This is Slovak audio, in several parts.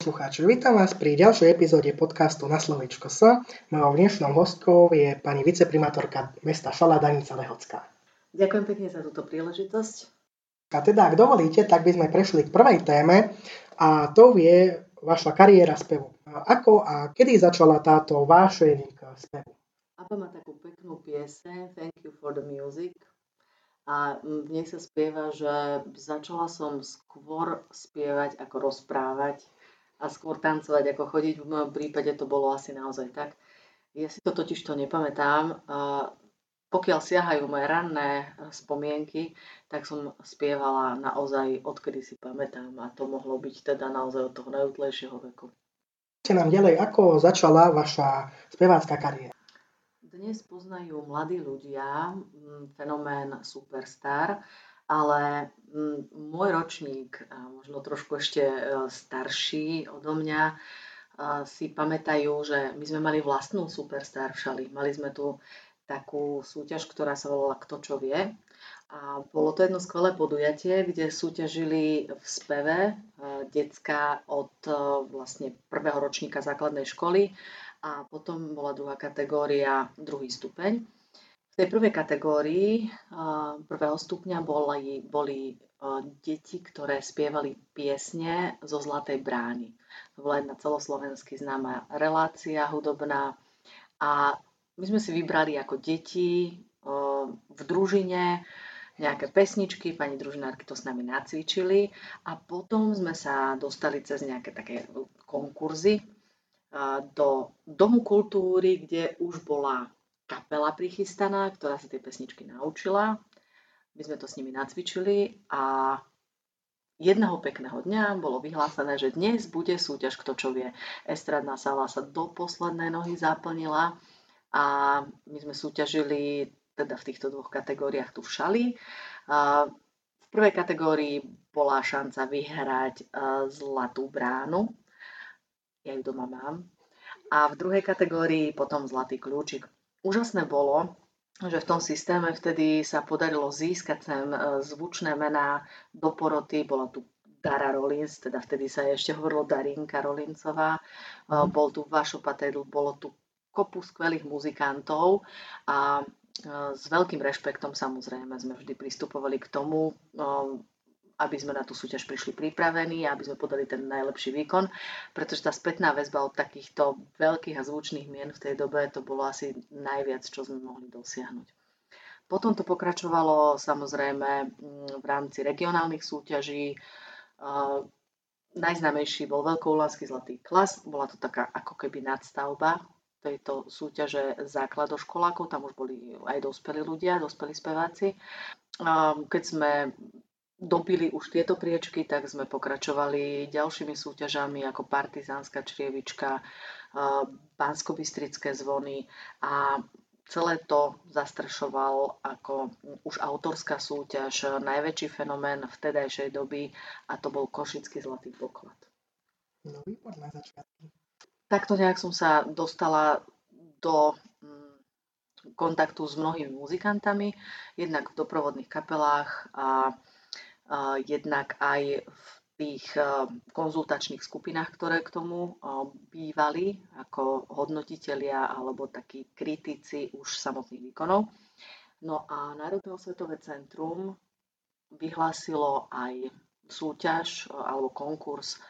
Slucháči, vítam vás pri ďalšej epizóde podcastu Na slovičko S. Mojou dnešnou hostkou je pani viceprimátorka mesta Šala Danica Lehocká. Ďakujem pekne za túto príležitosť. A teda, ak dovolíte, tak by sme prešli k prvej téme a to je vaša kariéra spevu. Ako a kedy začala táto vášeň k spevu? Abba má takú peknú pieseň Thank you for the music a v nej sa spieva, že začala som skôr spievať ako rozprávať a skôr tancovať ako chodiť. V mojom prípade to bolo asi naozaj tak. Ja si to totiž to nepamätám. Pokiaľ siahajú moje ranné spomienky, tak som spievala naozaj odkedy si pamätám a to mohlo byť teda naozaj od toho najútlejšieho veku. nám ďalej, ako začala vaša spevácká kariéra? Dnes poznajú mladí ľudia fenomén Superstar, ale mm, môj ročník, možno trošku ešte e, starší odo mňa, e, si pamätajú, že my sme mali vlastnú Superstar v Šali. Mali sme tu takú súťaž, ktorá sa volala Kto čo vie. A bolo to jedno skvelé podujatie, kde súťažili v speve e, decka od vlastne prvého ročníka základnej školy a potom bola druhá kategória, druhý stupeň tej prvej kategórii prvého stupňa boli, boli deti, ktoré spievali piesne zo Zlatej brány. To bola jedna celoslovensky známa relácia hudobná a my sme si vybrali ako deti v družine nejaké pesničky, pani družinárky to s nami nacvičili a potom sme sa dostali cez nejaké také konkurzy do Domu kultúry, kde už bola kapela prichystaná, ktorá sa tie pesničky naučila. My sme to s nimi nacvičili a jedného pekného dňa bolo vyhlásené, že dnes bude súťaž Kto čo vie. Estradná sala sa do poslednej nohy zaplnila a my sme súťažili teda v týchto dvoch kategóriách tu v Šali. V prvej kategórii bola šanca vyhrať e, Zlatú bránu. Ja ju doma mám. A v druhej kategórii potom Zlatý kľúčik úžasné bolo, že v tom systéme vtedy sa podarilo získať sem e, zvučné mená do poroty. Bola tu Dara Rollins, teda vtedy sa ešte hovorilo Darinka Rollinsová, mm. bol tu Vašo Patedl, bolo tu kopu skvelých muzikantov a e, s veľkým rešpektom samozrejme sme vždy pristupovali k tomu, aby sme na tú súťaž prišli pripravení a aby sme podali ten najlepší výkon, pretože tá spätná väzba od takýchto veľkých a zvučných mien v tej dobe to bolo asi najviac, čo sme mohli dosiahnuť. Potom to pokračovalo samozrejme mm, v rámci regionálnych súťaží. Najznámejší bol Veľkoulanský zlatý klas, bola to taká ako keby nadstavba tejto súťaže základoškolákov, tam už boli aj dospelí ľudia, dospelí speváci. Keď sme dobili už tieto priečky, tak sme pokračovali ďalšími súťažami ako Partizánska črievička, pánsko zvony a celé to zastrešoval ako už autorská súťaž najväčší fenomén vtedajšej doby a to bol Košický zlatý poklad. No výborné začiatky. Takto nejak som sa dostala do mm, kontaktu s mnohými muzikantami, jednak v doprovodných kapelách a jednak aj v tých konzultačných skupinách, ktoré k tomu bývali ako hodnotitelia alebo takí kritici už samotných výkonov. No a Národné osvetové centrum vyhlásilo aj súťaž alebo konkurs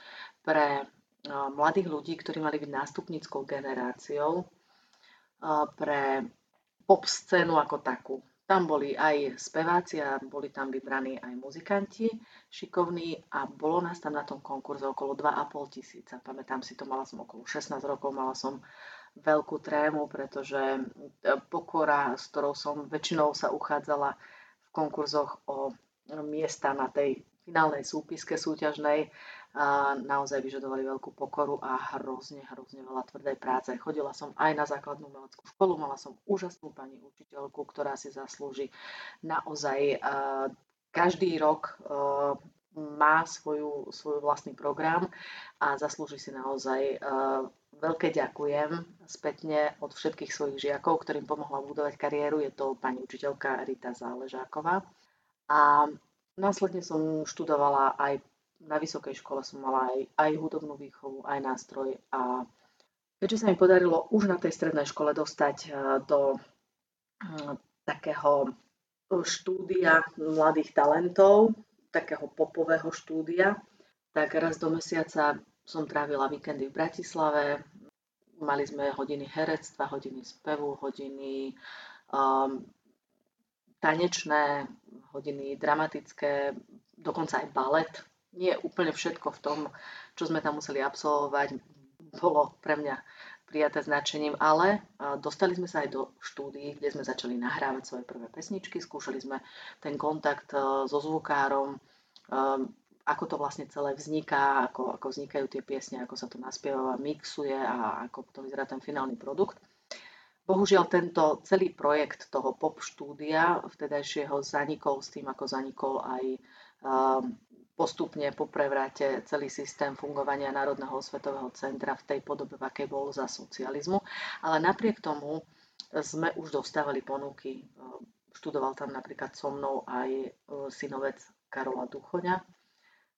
pre mladých ľudí, ktorí mali byť nástupníckou generáciou pre pop scénu ako takú. Tam boli aj speváci a boli tam vybraní aj muzikanti šikovní a bolo nás tam na tom konkurze okolo 2,5 tisíca. Pamätám si to, mala som okolo 16 rokov, mala som veľkú trému, pretože e, pokora, s ktorou som väčšinou sa uchádzala v konkurzoch o miesta na tej finálnej súpiske súťažnej, naozaj vyžadovali veľkú pokoru a hrozne, hrozne veľa tvrdej práce. Chodila som aj na základnú umeleckú školu, mala som úžasnú pani učiteľku, ktorá si zaslúži naozaj každý rok má svoju, svoj vlastný program a zaslúži si naozaj veľké ďakujem spätne od všetkých svojich žiakov, ktorým pomohla budovať kariéru. Je to pani učiteľka Rita Záležáková. A následne som študovala aj na vysokej škole som mala aj, aj hudobnú výchovu, aj nástroj a keďže sa mi podarilo už na tej strednej škole dostať eh, do hm, takého štúdia mladých talentov, takého popového štúdia, tak raz do mesiaca som trávila víkendy v Bratislave. Mali sme hodiny herectva, hodiny spevu, hodiny um, tanečné, hodiny dramatické, dokonca aj balet. Nie úplne všetko v tom, čo sme tam museli absolvovať, bolo pre mňa prijaté značením, ale dostali sme sa aj do štúdií, kde sme začali nahrávať svoje prvé pesničky, skúšali sme ten kontakt e, so zvukárom, e, ako to vlastne celé vzniká, ako, ako vznikajú tie piesne, ako sa to naspieva, mixuje a ako to vyzerá ten finálny produkt. Bohužiaľ tento celý projekt toho pop štúdia vtedajšieho zanikol s tým, ako zanikol aj um, postupne po prevrate celý systém fungovania Národného osvetového centra v tej podobe, v akej bol za socializmu. Ale napriek tomu sme už dostávali ponuky. Študoval tam napríklad so mnou aj e, synovec Karola Duchoňa,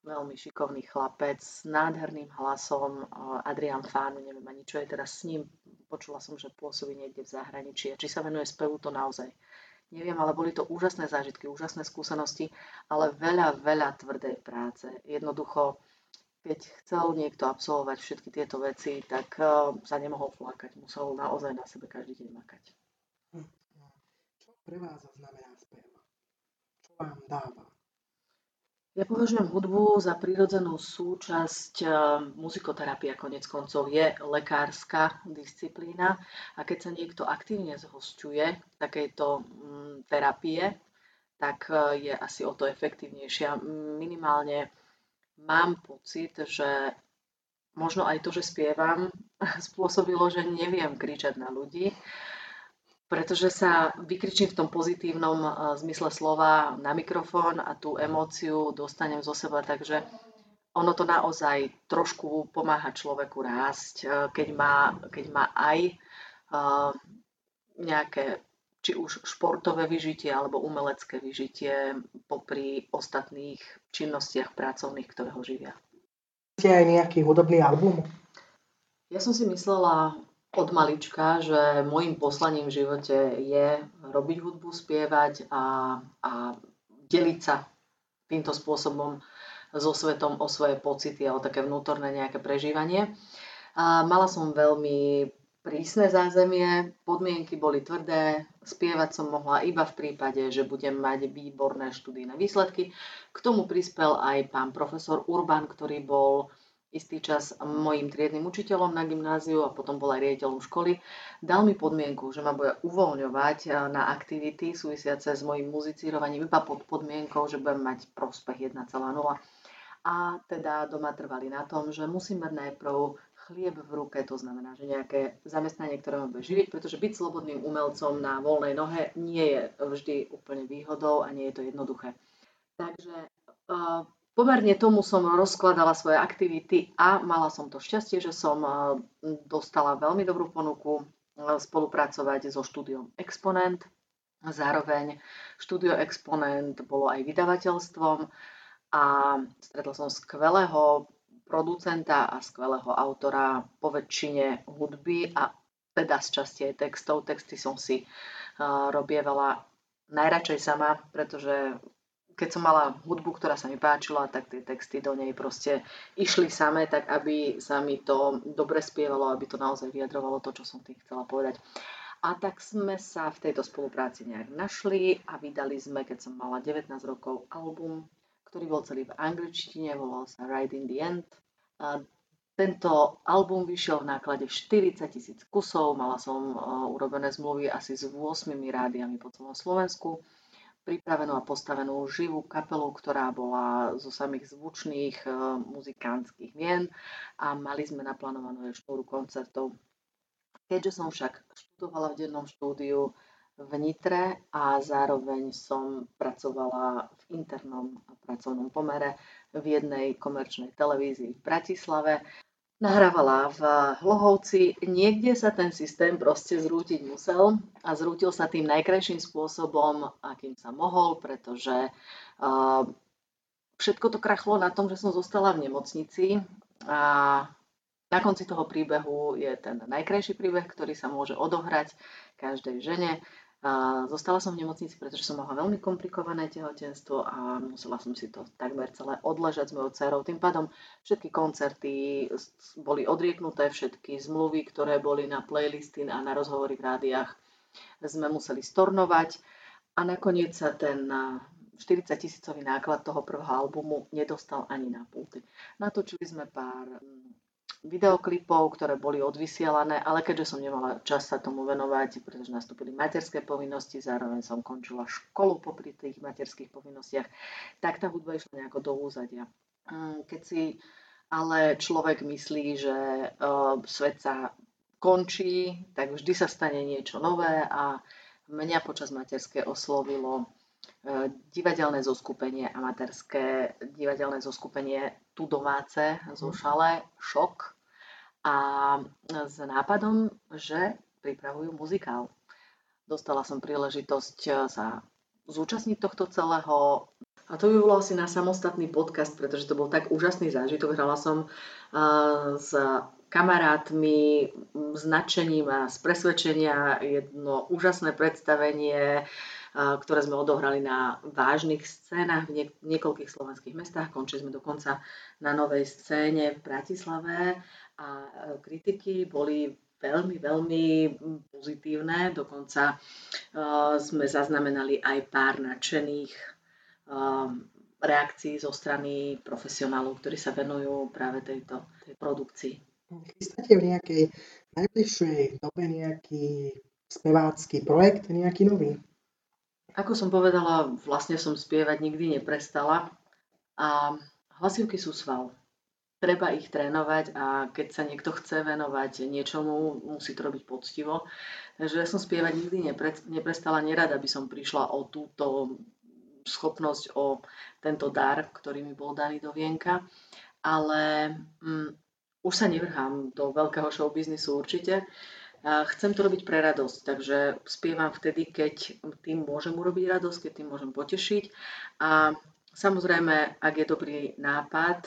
veľmi šikovný chlapec s nádherným hlasom, e, Adrian Fánu, neviem ani čo je teraz s ním, počula som, že pôsobí niekde v zahraničí a či sa venuje spevu, to naozaj neviem, ale boli to úžasné zážitky, úžasné skúsenosti, ale veľa, veľa tvrdej práce. Jednoducho, keď chcel niekto absolvovať všetky tieto veci, tak uh, sa nemohol flakať, musel naozaj na sebe každý deň makať. Hm, hm. Čo pre vás znamená spev? Čo vám dáva? Ja považujem hudbu za prírodzenú súčasť eh, muzikoterapie, konec koncov je lekárska disciplína a keď sa niekto aktívne zhosťuje takejto mm, terapie, tak eh, je asi o to efektívnejšia. Minimálne mám pocit, že možno aj to, že spievam, spôsobilo, že neviem kričať na ľudí, pretože sa vykričím v tom pozitívnom eh, zmysle slova na mikrofón a tú emóciu dostanem zo seba, takže ono to naozaj trošku pomáha človeku rásť, eh, keď má, keď má aj uh, nejaké či už športové vyžitie alebo umelecké vyžitie popri ostatných činnostiach pracovných, ktoré ho živia. Máte aj nejaký hudobný album? Ja som si myslela od malička, že môjim poslaním v živote je robiť hudbu, spievať a, a deliť sa týmto spôsobom so svetom o svoje pocity a o také vnútorné nejaké prežívanie. A mala som veľmi prísne zázemie, podmienky boli tvrdé, spievať som mohla iba v prípade, že budem mať výborné študijné výsledky. K tomu prispel aj pán profesor Urban, ktorý bol istý čas mojim triednym učiteľom na gymnáziu a potom bol aj riaditeľom školy, dal mi podmienku, že ma bude uvoľňovať eh, na aktivity súvisiace s mojim muzicírovaním iba pod podmienkou, že budem mať prospech 1,0. A teda doma trvali na tom, že musím mať najprv chlieb v ruke, to znamená, že nejaké zamestnanie, ktoré ma bude živiť, pretože byť slobodným umelcom na voľnej nohe nie je vždy úplne výhodou a nie je to jednoduché. Takže uh, Pomerne tomu som rozkladala svoje aktivity a mala som to šťastie, že som eh, dostala veľmi dobrú ponuku eh, spolupracovať so štúdiom Exponent. Zároveň štúdio Exponent bolo aj vydavateľstvom a stretla som skvelého producenta a skvelého autora po väčšine hudby a teda z časti aj textov. Texty som si uh, robievala najradšej sama, pretože keď som mala hudbu, ktorá sa mi páčila, tak tie texty do nej proste išli samé, tak aby sa mi to dobre spievalo, aby to naozaj vyjadrovalo to, čo som tým chcela povedať. A tak sme sa v tejto spolupráci nejak našli a vydali sme, keď som mala 19 rokov, album, ktorý bol celý v angličtine, volal sa Ride in the End. A tento album vyšiel v náklade 40 tisíc kusov, mala som uh, urobené zmluvy asi s 8 rádiami po celom Slovensku pripravenú a postavenú živú kapelu, ktorá bola zo samých zvučných e, muzikánskych mien a mali sme naplánovanú aj štúru koncertov. Keďže som však študovala v dennom štúdiu v Nitre a zároveň som pracovala v internom pracovnom pomere v jednej komerčnej televízii v Bratislave, nahrávala v Hlohovci. Niekde sa ten systém proste zrútiť musel a zrútil sa tým najkrajším spôsobom, akým sa mohol, pretože uh, všetko to krachlo na tom, že som zostala v nemocnici a na konci toho príbehu je ten najkrajší príbeh, ktorý sa môže odohrať každej žene. Zostala som v nemocnici, pretože som mala veľmi komplikované tehotenstvo a musela som si to takmer celé odležať s mojou dcerou. Tým pádom všetky koncerty boli odrieknuté, všetky zmluvy, ktoré boli na playlisty a na rozhovory v rádiách sme museli stornovať a nakoniec sa ten 40 tisícový náklad toho prvého albumu nedostal ani na pulty. Natočili sme pár videoklipov, ktoré boli odvysielané, ale keďže som nemala čas sa tomu venovať, pretože nastúpili materské povinnosti, zároveň som končila školu popri tých materských povinnostiach, tak tá hudba išla nejako do úzadia. Mm, keď si ale človek myslí, že uh, svet sa končí, tak vždy sa stane niečo nové a mňa počas materské oslovilo uh, divadelné zoskupenie, amatérske divadelné zoskupenie tu domáce zo šale, šok a s nápadom, že pripravujú muzikál. Dostala som príležitosť eh, sa zúčastniť tohto celého a to by bolo asi na samostatný podcast, pretože to bol tak úžasný zážitok. Hrala som uh, s kamarátmi, s nadšením a z presvedčenia jedno úžasné predstavenie ktoré sme odohrali na vážnych scénach v niekoľkých slovenských mestách. Končili sme dokonca na novej scéne v Bratislave a e, kritiky boli veľmi, veľmi pozitívne. Dokonca uh, sme zaznamenali aj pár nadšených uh, reakcií zo strany profesionálov, ktorí sa venujú práve tejto tej produkcii. Chystáte v nejakej najbližšej dobe nejaký spevácky projekt, nejaký nový? Ako som povedala, vlastne som spievať nikdy neprestala a hlasivky sú sval. Treba ich trénovať a keď sa niekto chce venovať niečomu, musí to robiť poctivo. Takže ja som spievať nikdy neprestala, nerada by som prišla o túto schopnosť, o tento dar, ktorý mi bol daný do vienka. Ale mm, už sa nevrhám do veľkého showbiznisu určite. Chcem to robiť pre radosť, takže spievam vtedy, keď tým môžem urobiť radosť, keď tým môžem potešiť. A samozrejme, ak je dobrý nápad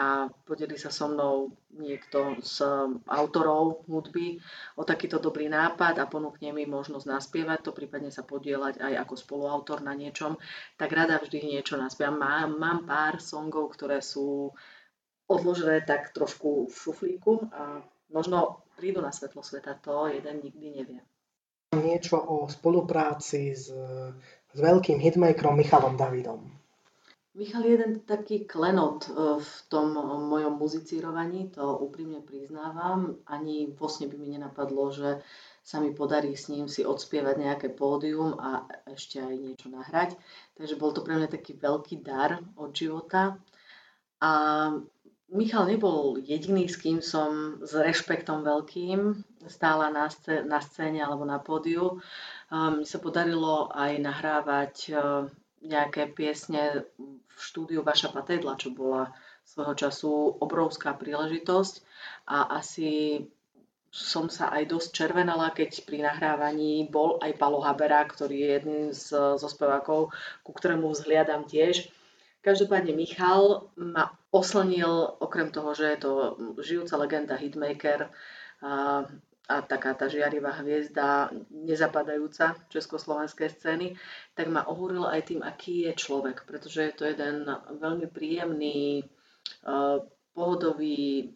a podelí sa so mnou niekto z autorov hudby o takýto dobrý nápad a ponúkne mi možnosť naspievať to, prípadne sa podielať aj ako spoluautor na niečom, tak rada vždy niečo naspievam. Mám, mám pár songov, ktoré sú odložené tak trošku v šuflíku a možno prídu na svetlo sveta, to jeden nikdy nevie. Niečo o spolupráci s, s veľkým hitmakerom Michalom Davidom. Michal je jeden taký klenot e, v tom mojom muzicírovaní, to úprimne priznávam. Ani vlastne by mi nenapadlo, že sa mi podarí s ním si odspievať nejaké pódium a ešte aj niečo nahrať. Takže bol to pre mňa taký veľký dar od života. A Michal nebol jediný, s kým som s rešpektom veľkým stála na, scéne, na scéne alebo na pódiu. Mi sa podarilo aj nahrávať e, nejaké piesne v štúdiu Vaša Patédla, čo bola svojho času obrovská príležitosť a asi som sa aj dosť červenala, keď pri nahrávaní bol aj Palo Habera, ktorý je jedným z, zo spevákov, ku ktorému vzhliadam tiež. Každopádne Michal ma oslnil, okrem toho, že je to žijúca legenda, hitmaker a, a taká tá žiarivá hviezda, nezapadajúca československej scény, tak ma ohúril aj tým, aký je človek, pretože je to jeden veľmi príjemný, pohodový,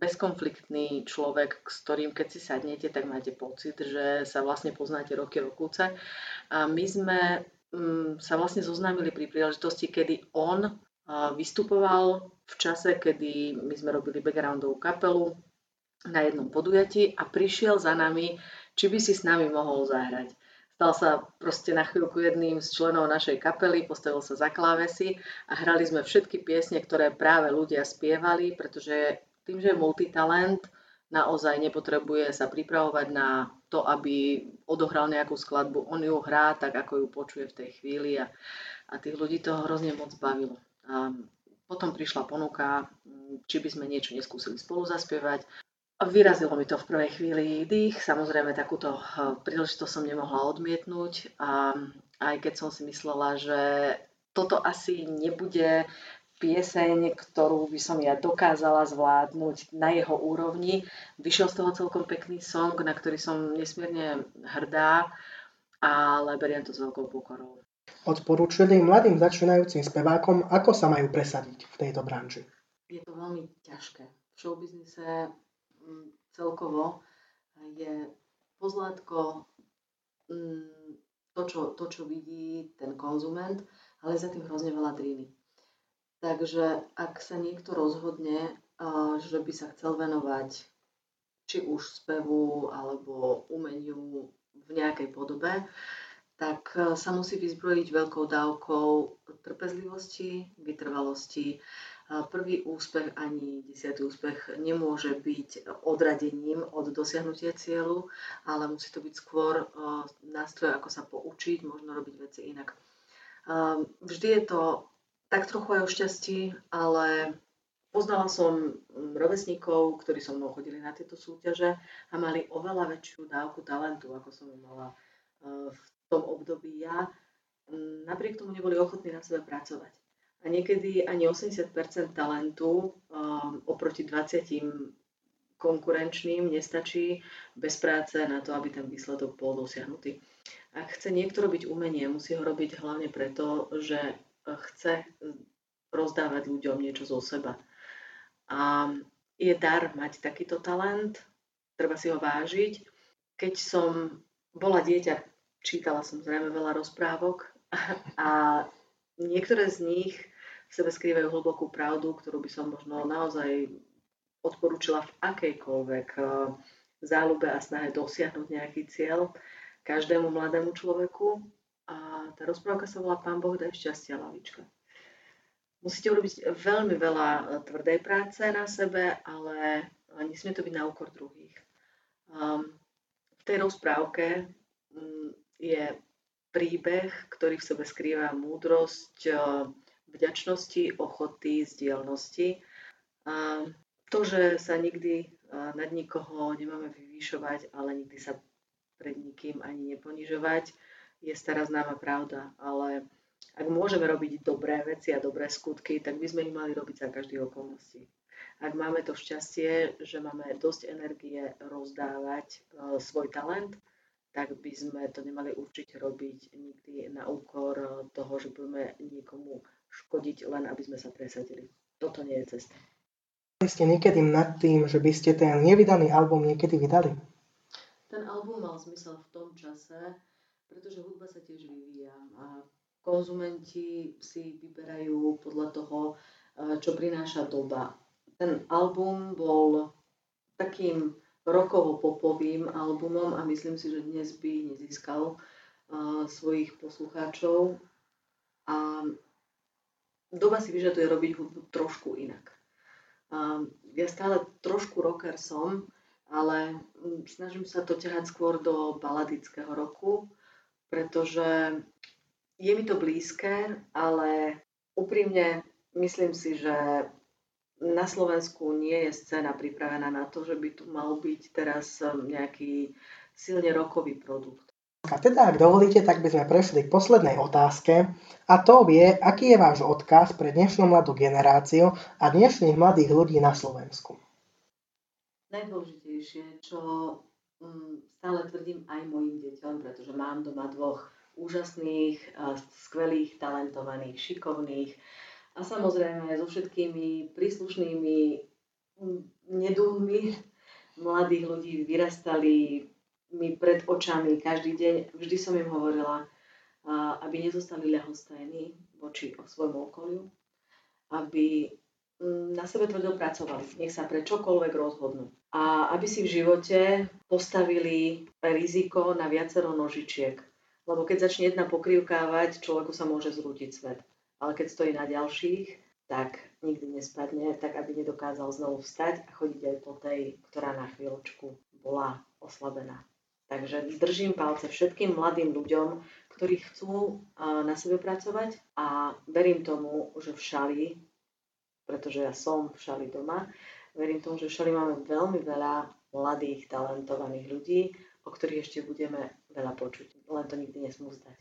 bezkonfliktný človek, s ktorým keď si sadnete, tak máte pocit, že sa vlastne poznáte roky rokúce. A my sme sa vlastne zoznámili pri príležitosti, kedy on vystupoval v čase, kedy my sme robili backgroundovú kapelu na jednom podujatí a prišiel za nami, či by si s nami mohol zahrať. Stal sa proste na chvíľku jedným z členov našej kapely, postavil sa za klávesy a hrali sme všetky piesne, ktoré práve ľudia spievali, pretože tým, že je multitalent, naozaj nepotrebuje sa pripravovať na to, aby odohral nejakú skladbu. On ju hrá tak, ako ju počuje v tej chvíli a, a tých ľudí to hrozne moc bavilo. A potom prišla ponuka, či by sme niečo neskúsili spolu zaspievať. A vyrazilo mi to v prvej chvíli dých. Samozrejme, takúto príležitosť som nemohla odmietnúť. A aj keď som si myslela, že toto asi nebude pieseň, ktorú by som ja dokázala zvládnuť na jeho úrovni. Vyšiel z toho celkom pekný song, na ktorý som nesmierne hrdá, ale beriem to s veľkou pokorou. Odporúčili mladým začínajúcim spevákom, ako sa majú presadiť v tejto branži? Je to veľmi ťažké. V showbiznise mm, celkovo je pozlátko mm, to, čo, to, čo vidí ten konzument, ale za tým hrozne veľa dríny. Takže ak sa niekto rozhodne, že by sa chcel venovať či už spevu alebo umeniu v nejakej podobe, tak e, sa musí vyzbrojiť veľkou dávkou trpezlivosti, vytrvalosti. Prvý úspech ani desiatý úspech nemôže byť odradením od dosiahnutia cieľu, ale musí to byť skôr e, nástroj, ako sa poučiť, možno robiť veci inak. Vždy je to tak trochu aj o šťastí, ale poznala som mm, rovesníkov, ktorí so mnou chodili na tieto súťaže a mali oveľa väčšiu dávku talentu, ako som mala e, v tom období ja. Mm, napriek tomu neboli ochotní na sebe pracovať. A niekedy ani 80% talentu um, oproti 20 konkurenčným nestačí bez práce na to, aby ten výsledok bol dosiahnutý. Ak chce niekto robiť umenie, musí ho robiť hlavne preto, že chce rozdávať ľuďom niečo zo seba. A je dar mať takýto talent, treba si ho vážiť. Keď som bola dieťa, čítala som zrejme veľa rozprávok a niektoré z nich v sebe skrývajú hlbokú pravdu, ktorú by som možno naozaj odporúčila v akejkoľvek eh, záľube a snahe dosiahnuť nejaký cieľ každému mladému človeku a tá rozprávka sa volá Pán Boh daj šťastia, lavička. Musíte urobiť veľmi veľa e, tvrdej práce na sebe, ale nesmie to byť na úkor druhých. Um, v tej rozprávke um, je príbeh, ktorý v sebe skrýva múdrosť, uh, vďačnosti, ochoty, zdielnosti. To, že sa nikdy nad nikoho nemáme vyvýšovať, ale nikdy sa pred nikým ani neponižovať, je stará známa pravda, ale ak môžeme robiť dobré veci a dobré skutky, tak by sme ich mali robiť za každých okolností. Ak máme to šťastie, že máme dosť energie rozdávať e, svoj talent, tak by sme to nemali určite robiť nikdy na úkor toho, že budeme niekomu škodiť len, aby sme sa presadili. Toto nie je cesta. Ste niekedy nad tým, že by ste ten nevydaný album niekedy vydali? Ten album mal zmysel v tom čase, pretože hudba sa tiež vyvíja a konzumenti si vyberajú podľa toho, eh, čo prináša doba. Ten album bol takým rokovo-popovým albumom a myslím si, že dnes by nezískal uh, svojich poslucháčov. A doba si vyžaduje robiť hudbu trošku inak. Uh, ja stále trošku rocker som, ale snažím sa to ťahať skôr do baladického roku pretože je mi to blízke, ale úprimne myslím si, že na Slovensku nie je scéna pripravená na to, že by tu mal byť teraz um, nejaký silne rokový produkt. A teda, ak dovolíte, tak by sme prešli k poslednej otázke a to je, aký je váš odkaz pre dnešnú mladú generáciu a dnešných mladých ľudí na Slovensku? Najdôležitejšie, čo stále tvrdím aj mojim deťom, pretože mám doma dvoch úžasných, skvelých, talentovaných, šikovných a samozrejme so všetkými príslušnými mm, neduhmi mladých ľudí vyrastali mi pred očami každý deň. Vždy som im hovorila, aby nezostali ľahostajní voči svojmu okoliu, aby mm, na sebe tvrdo pracovali, nech sa pre čokoľvek rozhodnú a aby si v živote postavili riziko na viacero nožičiek. Lebo keď začne jedna pokrývkávať, človeku sa môže zrútiť svet. Ale keď stojí na ďalších, tak nikdy nespadne, tak aby nedokázal znovu vstať a chodiť aj po tej, ktorá na chvíľočku bola oslabená. Takže držím palce všetkým mladým ľuďom, ktorí chcú na sebe pracovať a verím tomu, že v šali, pretože ja som v šali doma, verím tomu, že v Šali máme veľmi veľa mladých, talentovaných ľudí, o ktorých ešte budeme veľa počuť. Len to nikdy nesmú zdať.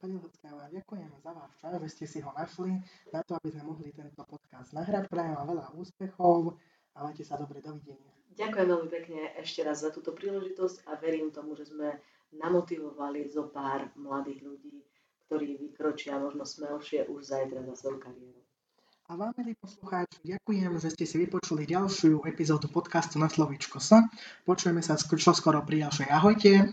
Pani Luckáva, ďakujeme za váš čas, že ste si ho našli na to, aby sme mohli tento podcast nahrať. Prajem vám veľa úspechov a majte sa dobre. Dovidenia. Ďakujem veľmi pekne ešte raz za túto príležitosť a verím tomu, že sme namotivovali zo pár mladých ľudí, ktorí vykročia možno smelšie už zajtra za svoju kariéru. A vám, milí poslucháči, ďakujem, že ste si vypočuli ďalšiu epizódu podcastu na slovíčko S. Počujeme sa skoro pri ďalšej. Ahojte.